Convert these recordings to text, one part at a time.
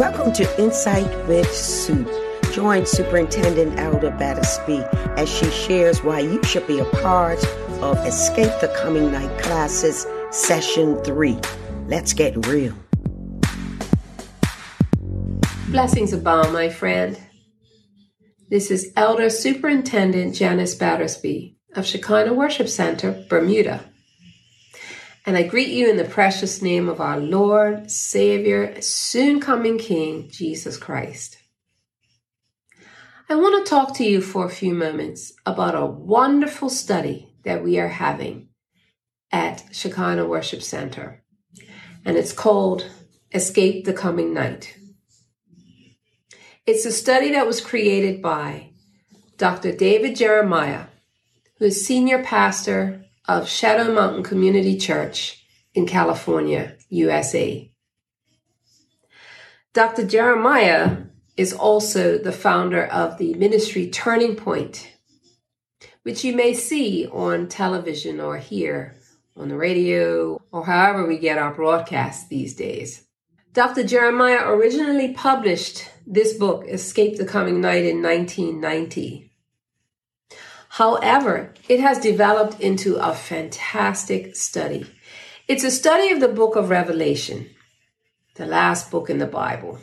Welcome to Insight with Sue. Join Superintendent Elder Battersby as she shares why you should be a part of Escape the Coming Night Classes Session 3. Let's get real. Blessings abound, my friend. This is Elder Superintendent Janice Battersby of Shekinah Worship Center, Bermuda. And I greet you in the precious name of our Lord, Savior, soon coming King, Jesus Christ. I want to talk to you for a few moments about a wonderful study that we are having at Shekinah Worship Center. And it's called Escape the Coming Night. It's a study that was created by Dr. David Jeremiah, who is senior pastor of Shadow Mountain Community Church in California, USA. Dr. Jeremiah is also the founder of the ministry Turning Point, which you may see on television or hear on the radio or however we get our broadcasts these days. Dr. Jeremiah originally published this book, Escape the Coming Night, in 1990. However, it has developed into a fantastic study. It's a study of the book of Revelation, the last book in the Bible.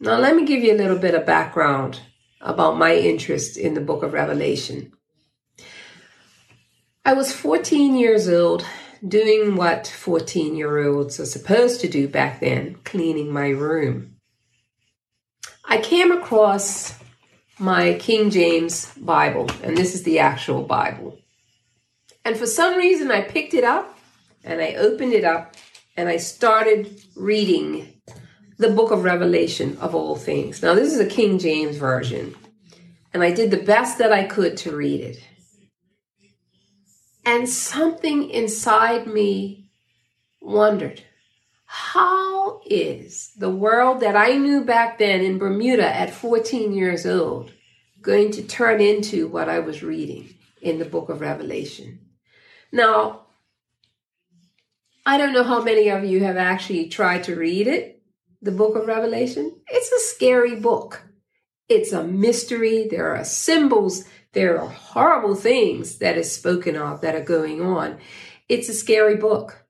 Now, let me give you a little bit of background about my interest in the book of Revelation. I was 14 years old doing what 14 year olds are supposed to do back then cleaning my room. I came across my King James Bible, and this is the actual Bible. And for some reason, I picked it up and I opened it up and I started reading the book of Revelation of all things. Now, this is a King James version, and I did the best that I could to read it. And something inside me wondered how is the world that I knew back then in Bermuda at 14 years old going to turn into what I was reading in the book of Revelation? Now, I don't know how many of you have actually tried to read it the book of Revelation, it's a scary book. It's a mystery. There are symbols. There are horrible things that is spoken of that are going on. It's a scary book.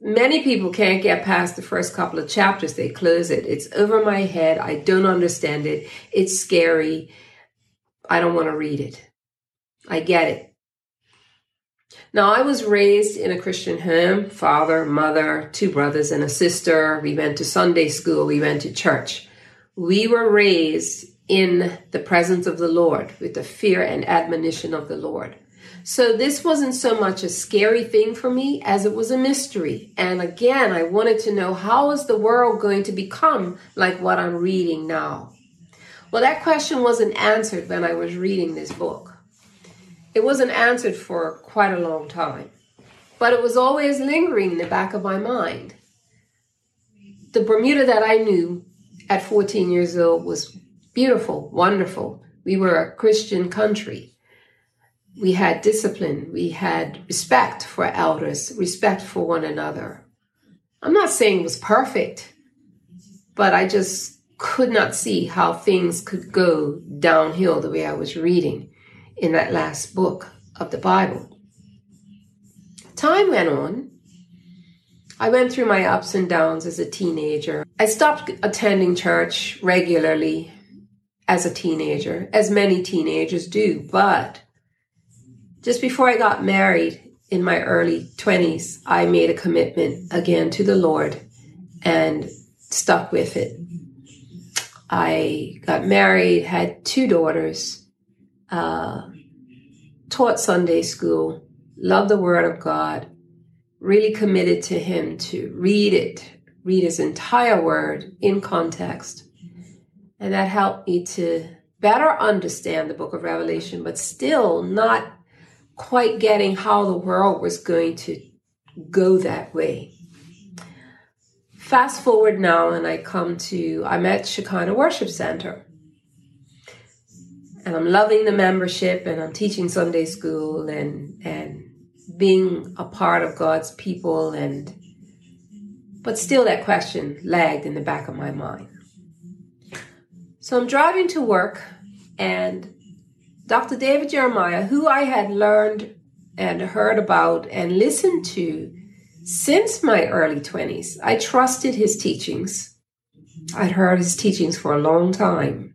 Many people can't get past the first couple of chapters. They close it. It's over my head. I don't understand it. It's scary. I don't want to read it. I get it. Now, I was raised in a Christian home father, mother, two brothers, and a sister. We went to Sunday school, we went to church. We were raised in the presence of the Lord with the fear and admonition of the Lord. So this wasn't so much a scary thing for me as it was a mystery. And again, I wanted to know how is the world going to become like what I'm reading now? Well, that question wasn't answered when I was reading this book. It wasn't answered for quite a long time, but it was always lingering in the back of my mind. The Bermuda that I knew at 14 years old was beautiful, wonderful. We were a Christian country. We had discipline, we had respect for elders, respect for one another. I'm not saying it was perfect, but I just could not see how things could go downhill the way I was reading in that last book of the Bible. Time went on. I went through my ups and downs as a teenager. I stopped attending church regularly as a teenager, as many teenagers do, but just before I got married in my early 20s, I made a commitment again to the Lord and stuck with it. I got married, had two daughters, uh, taught Sunday school, loved the Word of God, really committed to Him to read it, read His entire Word in context. And that helped me to better understand the book of Revelation, but still not quite getting how the world was going to go that way. Fast forward now, and I come to, I'm at Shekinah Worship Center and I'm loving the membership and I'm teaching Sunday school and and being a part of God's people and But still, that question lagged in the back of my mind. So I'm driving to work, and Dr. David Jeremiah, who I had learned and heard about and listened to since my early 20s, I trusted his teachings. I'd heard his teachings for a long time.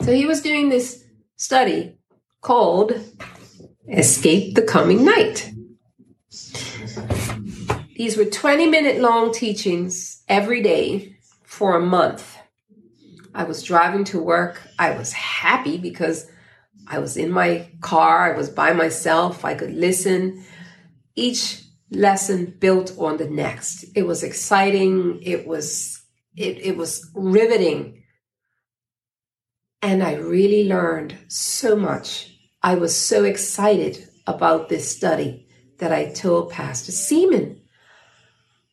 So he was doing this study called Escape the Coming Night. These were 20 minute long teachings every day for a month. I was driving to work. I was happy because I was in my car, I was by myself, I could listen. Each lesson built on the next. It was exciting, it was it, it was riveting. And I really learned so much. I was so excited about this study that I told Pastor Seaman.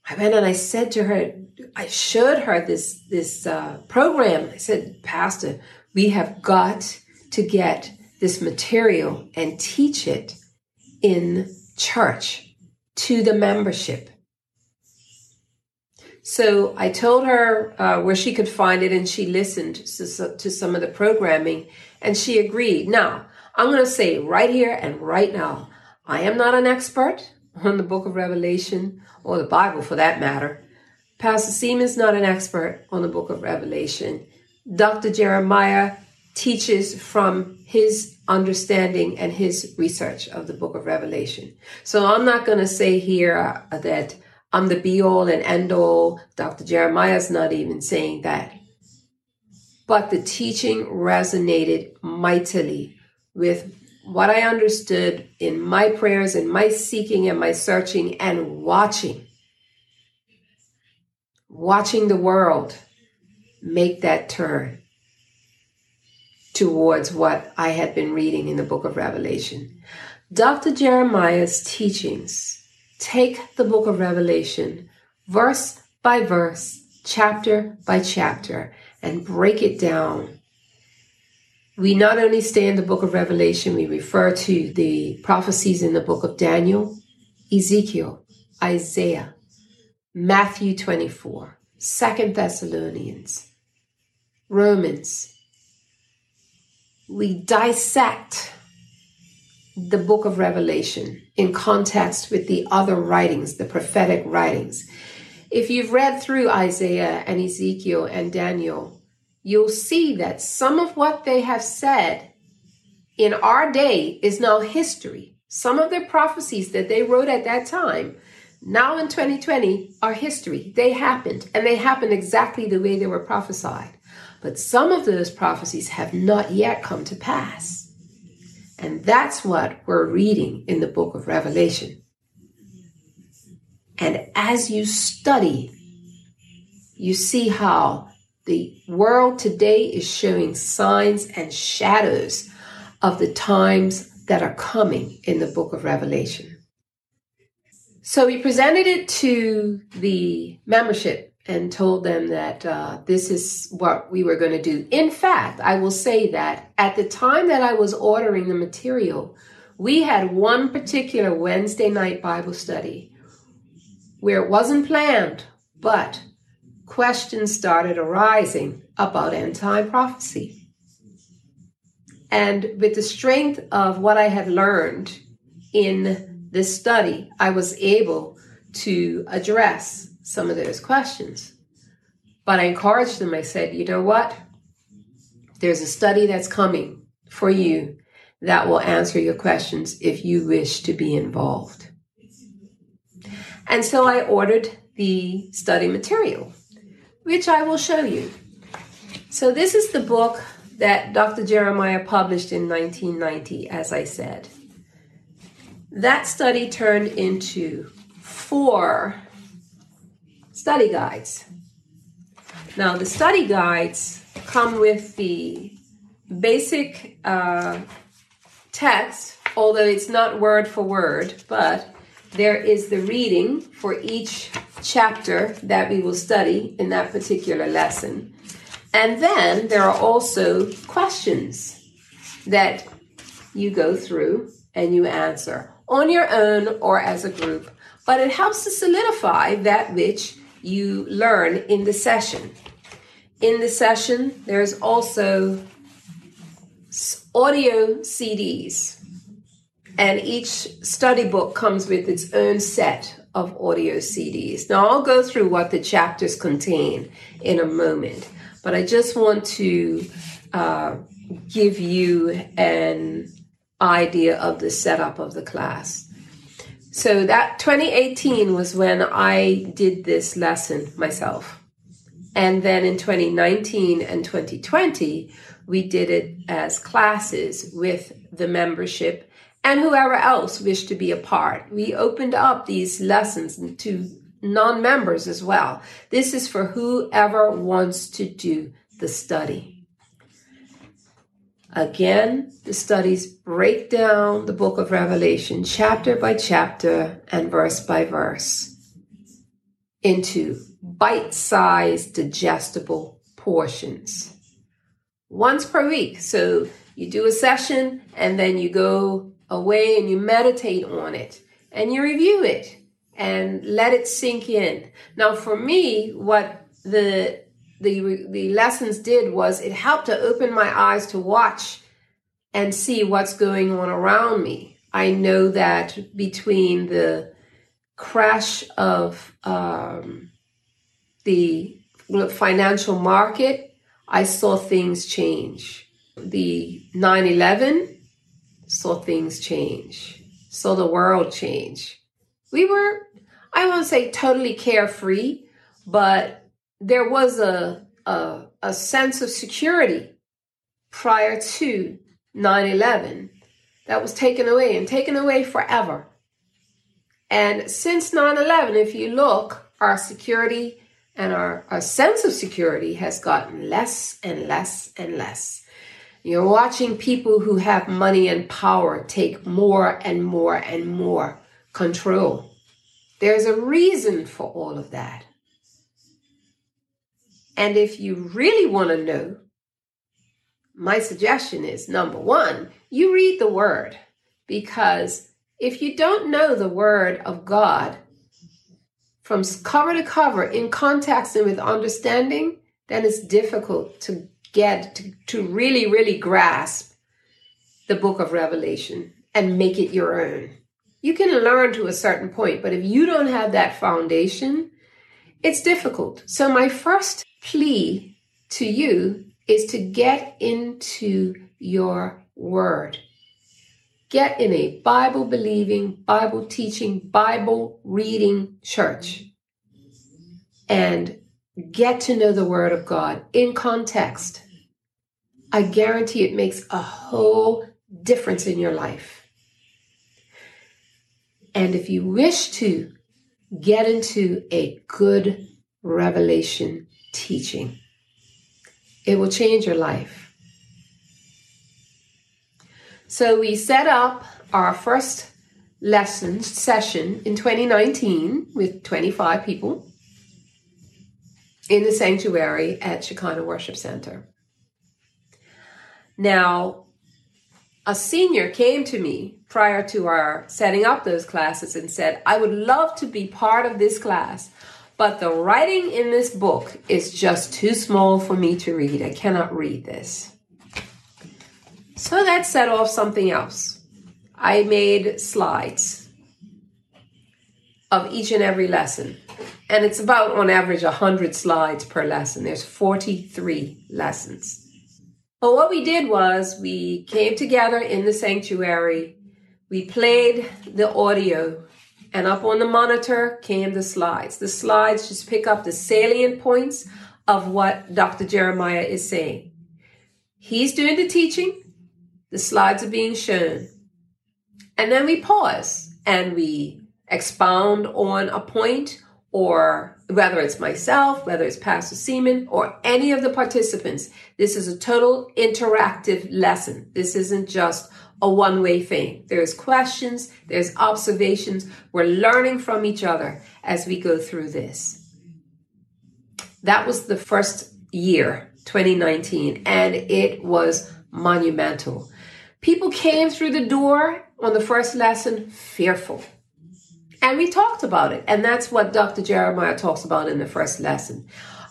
I went and I said to her, I showed her this this uh, program. I said, Pastor, we have got to get this material and teach it in church to the membership. So I told her uh, where she could find it, and she listened to, to some of the programming, and she agreed. Now, I'm going to say right here and right now, I am not an expert on the book of Revelation or the Bible for that matter. Pastor Seam is not an expert on the book of Revelation. Dr. Jeremiah teaches from his understanding and his research of the book of Revelation. So I'm not going to say here uh, that I'm the be all and end all. Dr. Jeremiah is not even saying that. But the teaching resonated mightily with what I understood in my prayers and my seeking and my searching and watching. Watching the world make that turn towards what I had been reading in the book of Revelation. Dr. Jeremiah's teachings take the book of Revelation verse by verse, chapter by chapter, and break it down. We not only stay in the book of Revelation, we refer to the prophecies in the book of Daniel, Ezekiel, Isaiah, Matthew 24, Second Thessalonians, Romans, we dissect the book of Revelation in context with the other writings, the prophetic writings. If you've read through Isaiah and Ezekiel and Daniel, you'll see that some of what they have said in our day is now history. Some of the prophecies that they wrote at that time, now in 2020, are history. They happened, and they happened exactly the way they were prophesied. But some of those prophecies have not yet come to pass. And that's what we're reading in the book of Revelation. And as you study, you see how the world today is showing signs and shadows of the times that are coming in the book of Revelation. So we presented it to the membership and told them that uh, this is what we were going to do. In fact, I will say that at the time that I was ordering the material, we had one particular Wednesday night Bible study where it wasn't planned, but questions started arising about end time prophecy. And with the strength of what I had learned in this study, I was able to address some of those questions. But I encouraged them. I said, you know what? There's a study that's coming for you that will answer your questions if you wish to be involved. And so I ordered the study material, which I will show you. So this is the book that Dr. Jeremiah published in 1990, as I said. That study turned into four study guides. Now, the study guides come with the basic uh, text, although it's not word for word, but there is the reading for each chapter that we will study in that particular lesson. And then there are also questions that you go through and you answer on your own or as a group. but it helps to solidify that which you learn in the session. In the session, there's also audio CDs, and each study book comes with its own set of audio CDs. Now, I'll go through what the chapters contain in a moment, but I just want to uh, give you an idea of the setup of the class. So that 2018 was when I did this lesson myself. And then in 2019 and 2020, we did it as classes with the membership and whoever else wished to be a part. We opened up these lessons to non members as well. This is for whoever wants to do the study. Again, the studies break down the book of Revelation chapter by chapter and verse by verse into bite sized, digestible portions. Once per week. So you do a session and then you go away and you meditate on it and you review it and let it sink in. Now, for me, what the the the lessons did was it helped to open my eyes to watch and see what's going on around me. I know that between the crash of um, the financial market, I saw things change. The 9 11 saw things change, saw the world change. We were, I won't say totally carefree, but there was a, a, a sense of security prior to 9 11 that was taken away and taken away forever. And since 9 11, if you look, our security and our, our sense of security has gotten less and less and less. You're watching people who have money and power take more and more and more control. There's a reason for all of that. And if you really want to know, my suggestion is number one, you read the word because if you don't know the word of God from cover to cover in context and with understanding, then it's difficult to get to, to really, really grasp the book of Revelation and make it your own. You can learn to a certain point, but if you don't have that foundation, it's difficult. So, my first plea to you is to get into your word. Get in a Bible believing, Bible teaching, Bible reading church and get to know the word of God in context. I guarantee it makes a whole difference in your life. And if you wish to get into a good revelation teaching. It will change your life. So we set up our first lesson session in 2019 with 25 people in the sanctuary at Shekinah Worship Center. Now, a senior came to me prior to our setting up those classes and said, I would love to be part of this class. But the writing in this book is just too small for me to read. I cannot read this. So that set off something else. I made slides of each and every lesson. And it's about, on average, 100 slides per lesson. There's 43 lessons. But what we did was we came together in the sanctuary. We played the audio and up on the monitor came the slides. The slides just pick up the salient points of what Dr. Jeremiah is saying. He's doing the teaching, the slides are being shown. And then we pause and we expound on a point, or whether it's myself, whether it's Pastor Seaman, or any of the participants. This is a total interactive lesson. This isn't just a one way thing. There's questions, there's observations. We're learning from each other as we go through this. That was the first year, 2019, and it was monumental. People came through the door on the first lesson fearful. And we talked about it. And that's what Dr. Jeremiah talks about in the first lesson.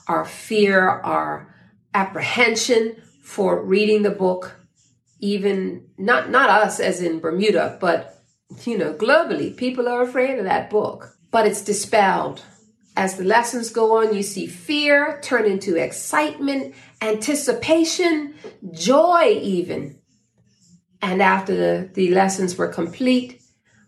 Our fear, our apprehension for reading the book, even not not us as in Bermuda, but you know, globally, people are afraid of that book. But it's dispelled. As the lessons go on, you see fear turn into excitement, anticipation, joy, even. And after the, the lessons were complete,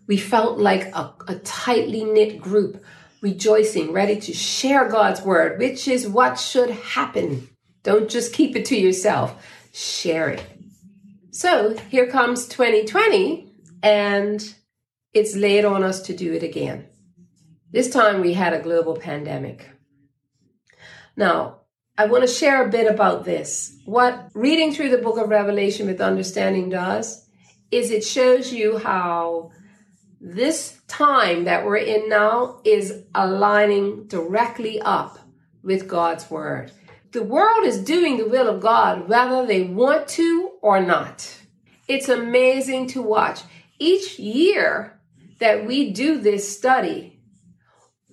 we felt like a, a tightly knit group, rejoicing, ready to share God's word, which is what should happen. Don't just keep it to yourself, share it. So here comes 2020, and it's laid on us to do it again. This time we had a global pandemic. Now, I want to share a bit about this. What reading through the book of Revelation with understanding does is it shows you how this time that we're in now is aligning directly up with God's word. The world is doing the will of God whether they want to or not. It's amazing to watch. Each year that we do this study,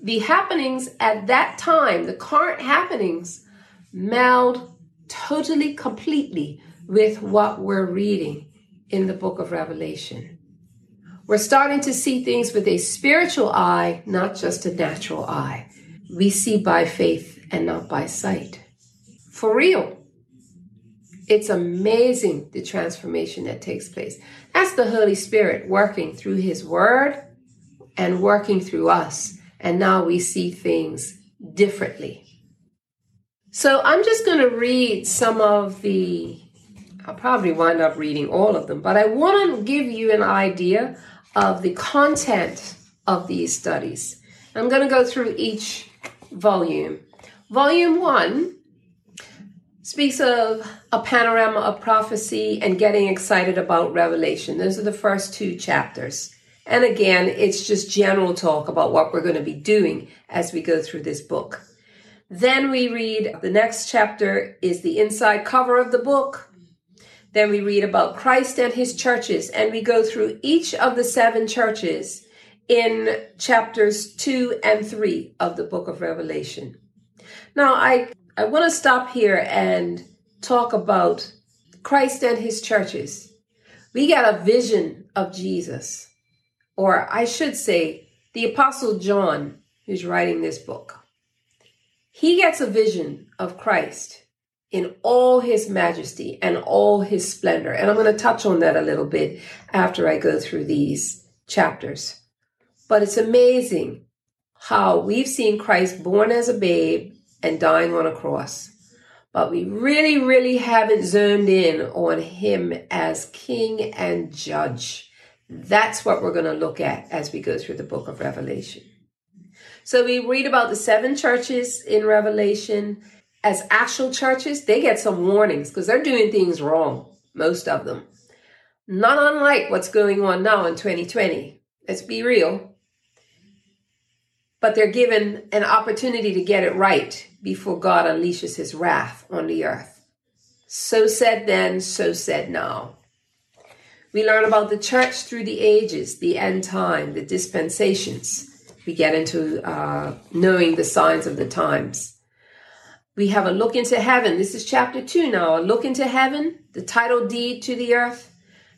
the happenings at that time, the current happenings, meld totally, completely with what we're reading in the book of Revelation. We're starting to see things with a spiritual eye, not just a natural eye. We see by faith and not by sight. For real. It's amazing the transformation that takes place. That's the Holy Spirit working through His Word and working through us. And now we see things differently. So I'm just going to read some of the, I'll probably wind up reading all of them, but I want to give you an idea of the content of these studies. I'm going to go through each volume. Volume one speaks of a panorama of prophecy and getting excited about revelation. Those are the first two chapters. And again, it's just general talk about what we're going to be doing as we go through this book. Then we read the next chapter is the inside cover of the book. Then we read about Christ and his churches, and we go through each of the seven churches in chapters two and three of the book of Revelation. Now, I, I want to stop here and talk about Christ and his churches. We got a vision of Jesus, or I should say, the Apostle John, who's writing this book. He gets a vision of Christ in all his majesty and all his splendor. And I'm going to touch on that a little bit after I go through these chapters. But it's amazing how we've seen Christ born as a babe and dying on a cross. But we really, really haven't zoned in on him as king and judge. That's what we're going to look at as we go through the book of Revelation. So we read about the seven churches in Revelation as actual churches, they get some warnings because they're doing things wrong, most of them. Not unlike what's going on now in 2020. Let's be real. But they're given an opportunity to get it right before God unleashes his wrath on the earth. So said then, so said now. We learn about the church through the ages, the end time, the dispensations. We get into uh, knowing the signs of the times. We have a look into heaven. This is chapter 2 now. A look into heaven, the title deed to the earth,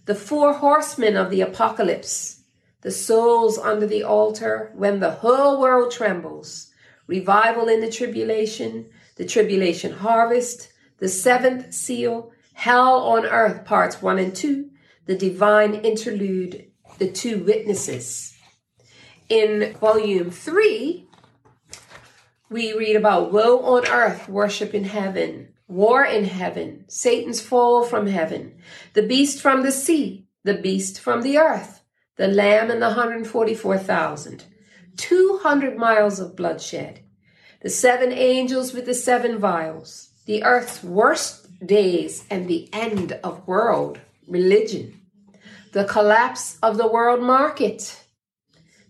the four horsemen of the apocalypse, the souls under the altar when the whole world trembles, revival in the tribulation, the tribulation harvest, the seventh seal, hell on earth, parts 1 and 2, the divine interlude, the two witnesses. In volume 3, we read about woe on earth, worship in heaven, war in heaven, Satan's fall from heaven, the beast from the sea, the beast from the earth, the lamb and the 144,000, 200 miles of bloodshed, the seven angels with the seven vials, the earth's worst days and the end of world religion, the collapse of the world market,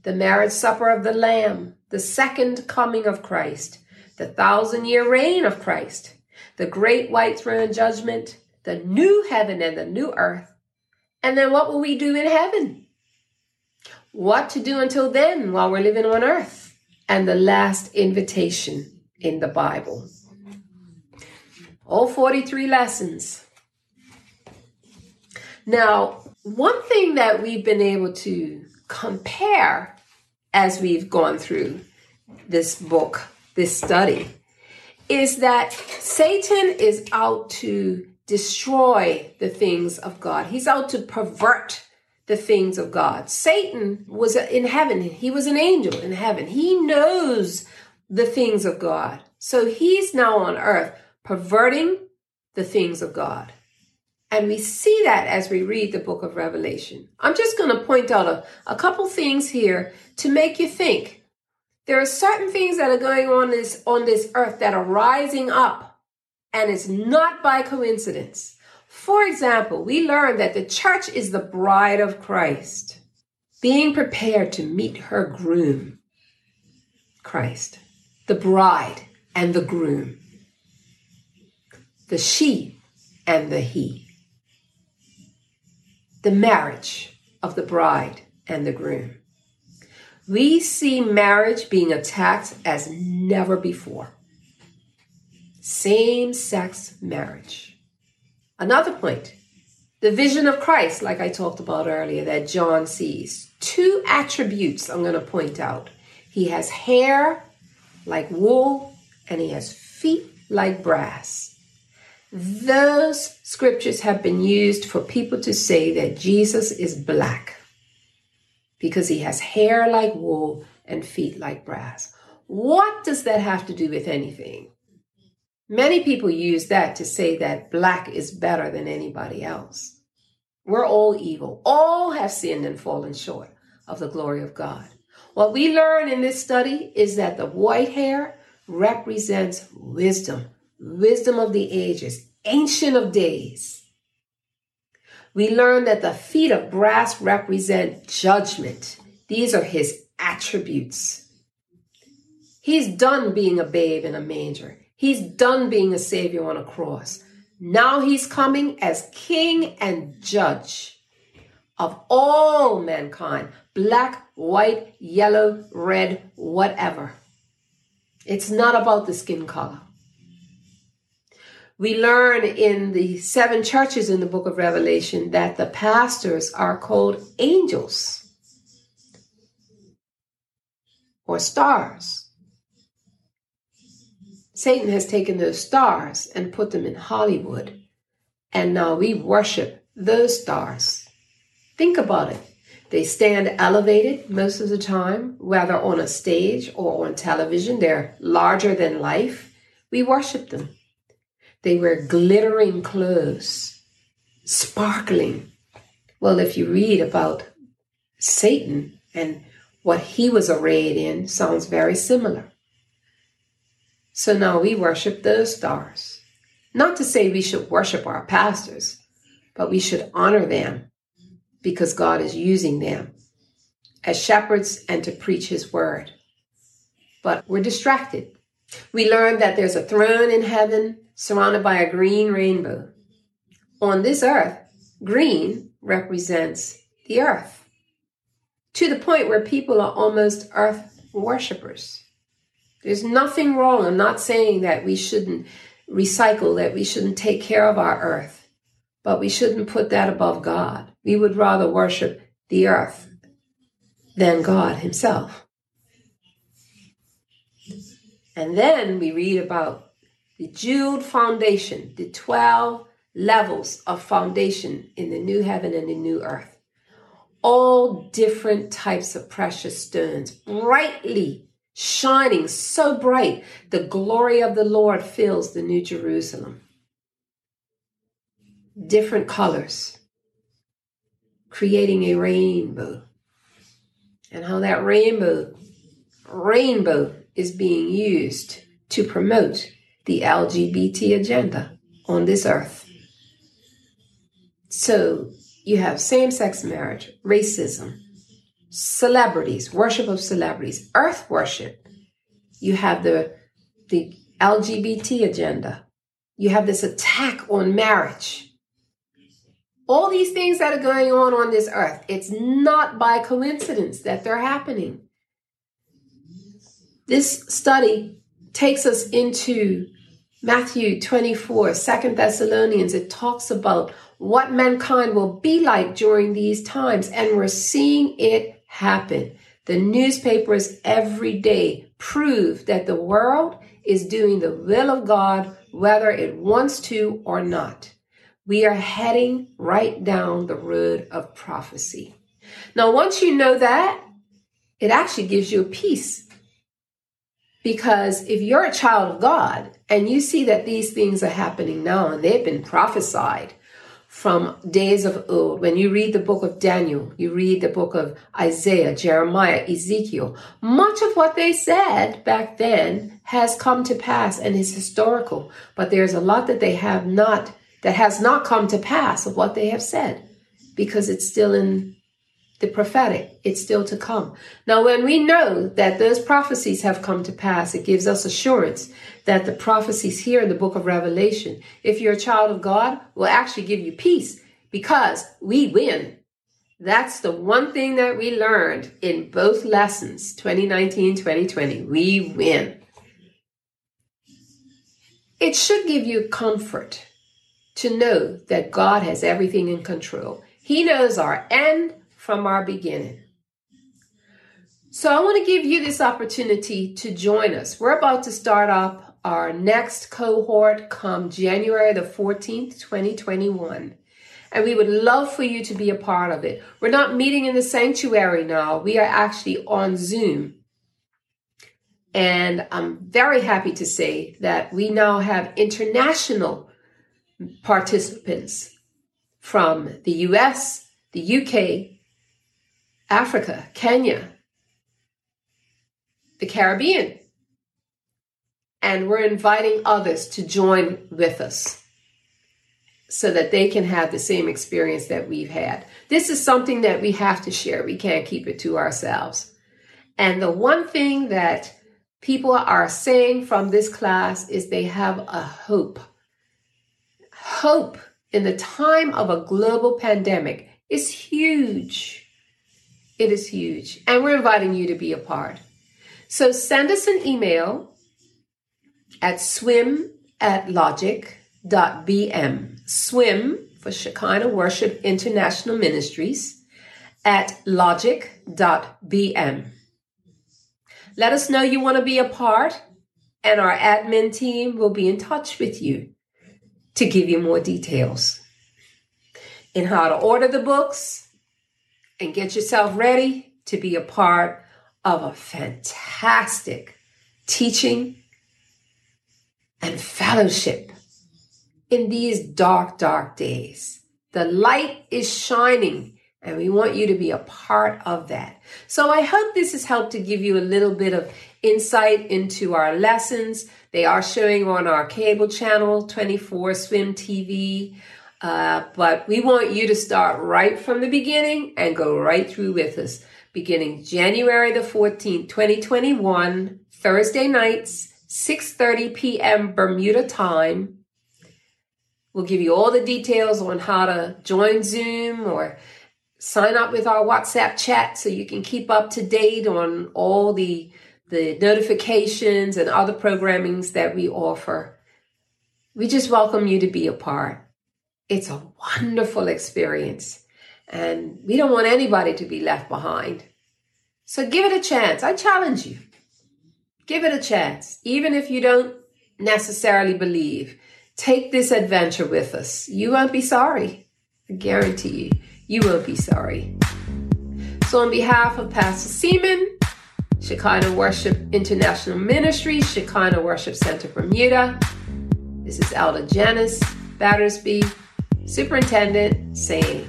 the marriage supper of the lamb, the second coming of Christ, the thousand year reign of Christ, the great white throne judgment, the new heaven and the new earth. And then what will we do in heaven? what to do until then while we're living on earth, and the last invitation in the Bible. All 43 lessons. Now, one thing that we've been able to compare as we've gone through this book, this study, is that Satan is out to destroy the things of God. He's out to pervert the things of God. Satan was in heaven. He was an angel in heaven. He knows the things of God. So he's now on earth perverting the things of God. And we see that as we read the book of Revelation. I'm just going to point out a, a couple things here to make you think. There are certain things that are going on this on this earth that are rising up, and it's not by coincidence. For example, we learn that the church is the bride of Christ, being prepared to meet her groom, Christ, the bride and the groom, the she and the he the marriage of the bride and the groom. We see marriage being attacked as never before. Same sex marriage. Another point the vision of Christ, like I talked about earlier, that John sees. Two attributes I'm going to point out. He has hair like wool, and he has feet like brass. Those scriptures have been used for people to say that Jesus is black because he has hair like wool and feet like brass. What does that have to do with anything? Many people use that to say that black is better than anybody else. We're all evil. All have sinned and fallen short of the glory of God. What we learn in this study is that the white hair represents wisdom, wisdom of the ages, ancient of days. We learn that the feet of brass represent judgment. These are his attributes. He's done being a babe in a manger. He's done being a savior on a cross. Now he's coming as king and judge of all mankind black, white, yellow, red, whatever. It's not about the skin color. We learn in the seven churches in the book of Revelation that the pastors are called angels or stars. Satan has taken those stars and put them in Hollywood, and now we worship those stars. Think about it. They stand elevated most of the time, whether on a stage or on television. They're larger than life. We worship them. They wear glittering clothes, sparkling. Well, if you read about Satan and what he was arrayed in, sounds very similar. So now we worship those stars. Not to say we should worship our pastors, but we should honor them because God is using them as shepherds and to preach his word. But we're distracted. We learn that there's a throne in heaven surrounded by a green rainbow. On this earth, green represents the earth to the point where people are almost earth worshippers. There's nothing wrong. I'm not saying that we shouldn't recycle, that we shouldn't take care of our earth, but we shouldn't put that above God. We would rather worship the earth than God Himself. And then we read about the jeweled foundation, the 12 levels of foundation in the new heaven and the new earth. All different types of precious stones, brightly shining so bright, the glory of the Lord fills the New Jerusalem. Different colors, creating a rainbow. And how that rainbow, rainbow is being used to promote the LGBT agenda on this earth. So you have same sex marriage, racism, celebrities, worship of celebrities, earth worship. You have the, the LGBT agenda. You have this attack on marriage. All these things that are going on on this earth, it's not by coincidence that they're happening. This study takes us into Matthew 24, 2 Thessalonians. It talks about what mankind will be like during these times, and we're seeing it happen. The newspapers every day prove that the world is doing the will of God, whether it wants to or not. We are heading right down the road of prophecy. Now, once you know that, it actually gives you a peace because if you're a child of God and you see that these things are happening now and they've been prophesied from days of old, when you read the book of Daniel, you read the book of Isaiah, Jeremiah, Ezekiel, much of what they said back then has come to pass and is historical. But there's a lot that they have not, that has not come to pass of what they have said because it's still in the prophetic. It's still to come. Now, when we know that those prophecies have come to pass, it gives us assurance that the prophecies here in the book of Revelation, if you're a child of God, will actually give you peace because we win. That's the one thing that we learned in both lessons, 2019, 2020. We win. It should give you comfort to know that God has everything in control. He knows our end from our beginning. So I want to give you this opportunity to join us. We're about to start up our next cohort come January the 14th, 2021. And we would love for you to be a part of it. We're not meeting in the sanctuary now. We are actually on Zoom. And I'm very happy to say that we now have international participants from the US, the UK, Africa, Kenya, the Caribbean. And we're inviting others to join with us so that they can have the same experience that we've had. This is something that we have to share. We can't keep it to ourselves. And the one thing that people are saying from this class is they have a hope. Hope in the time of a global pandemic is huge. It is huge. And we're inviting you to be a part. So send us an email at swim at logic.bm. Swim for Shekinah Worship International Ministries at logic.bm. Let us know you want to be a part, and our admin team will be in touch with you to give you more details in how to order the books and get yourself ready to be a part of a fantastic teaching and fellowship in these dark, dark days. The light is shining and we want you to be a part of that. So I hope this has helped to give you a little bit of insight into our lessons. They are showing on our cable channel 24 Swim TV. Uh, but we want you to start right from the beginning and go right through with us. Beginning January the 14th, 2021, Thursday nights, 6:30 p.m. Bermuda time. We'll give you all the details on how to join Zoom or sign up with our WhatsApp chat so you can keep up to date on all the the notifications and other programmings that we offer. We just welcome you to be a part. It's a wonderful experience. And we don't want anybody to be left behind. So give it a chance. I challenge you. Give it a chance. Even if you don't necessarily believe, take this adventure with us. You won't be sorry. I guarantee you, you won't be sorry. So, on behalf of Pastor Seaman, Shekinah Worship International Ministry, Shekinah Worship Center Bermuda, this is Elder Janice Battersby superintendent saying,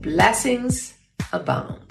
Blessings abound.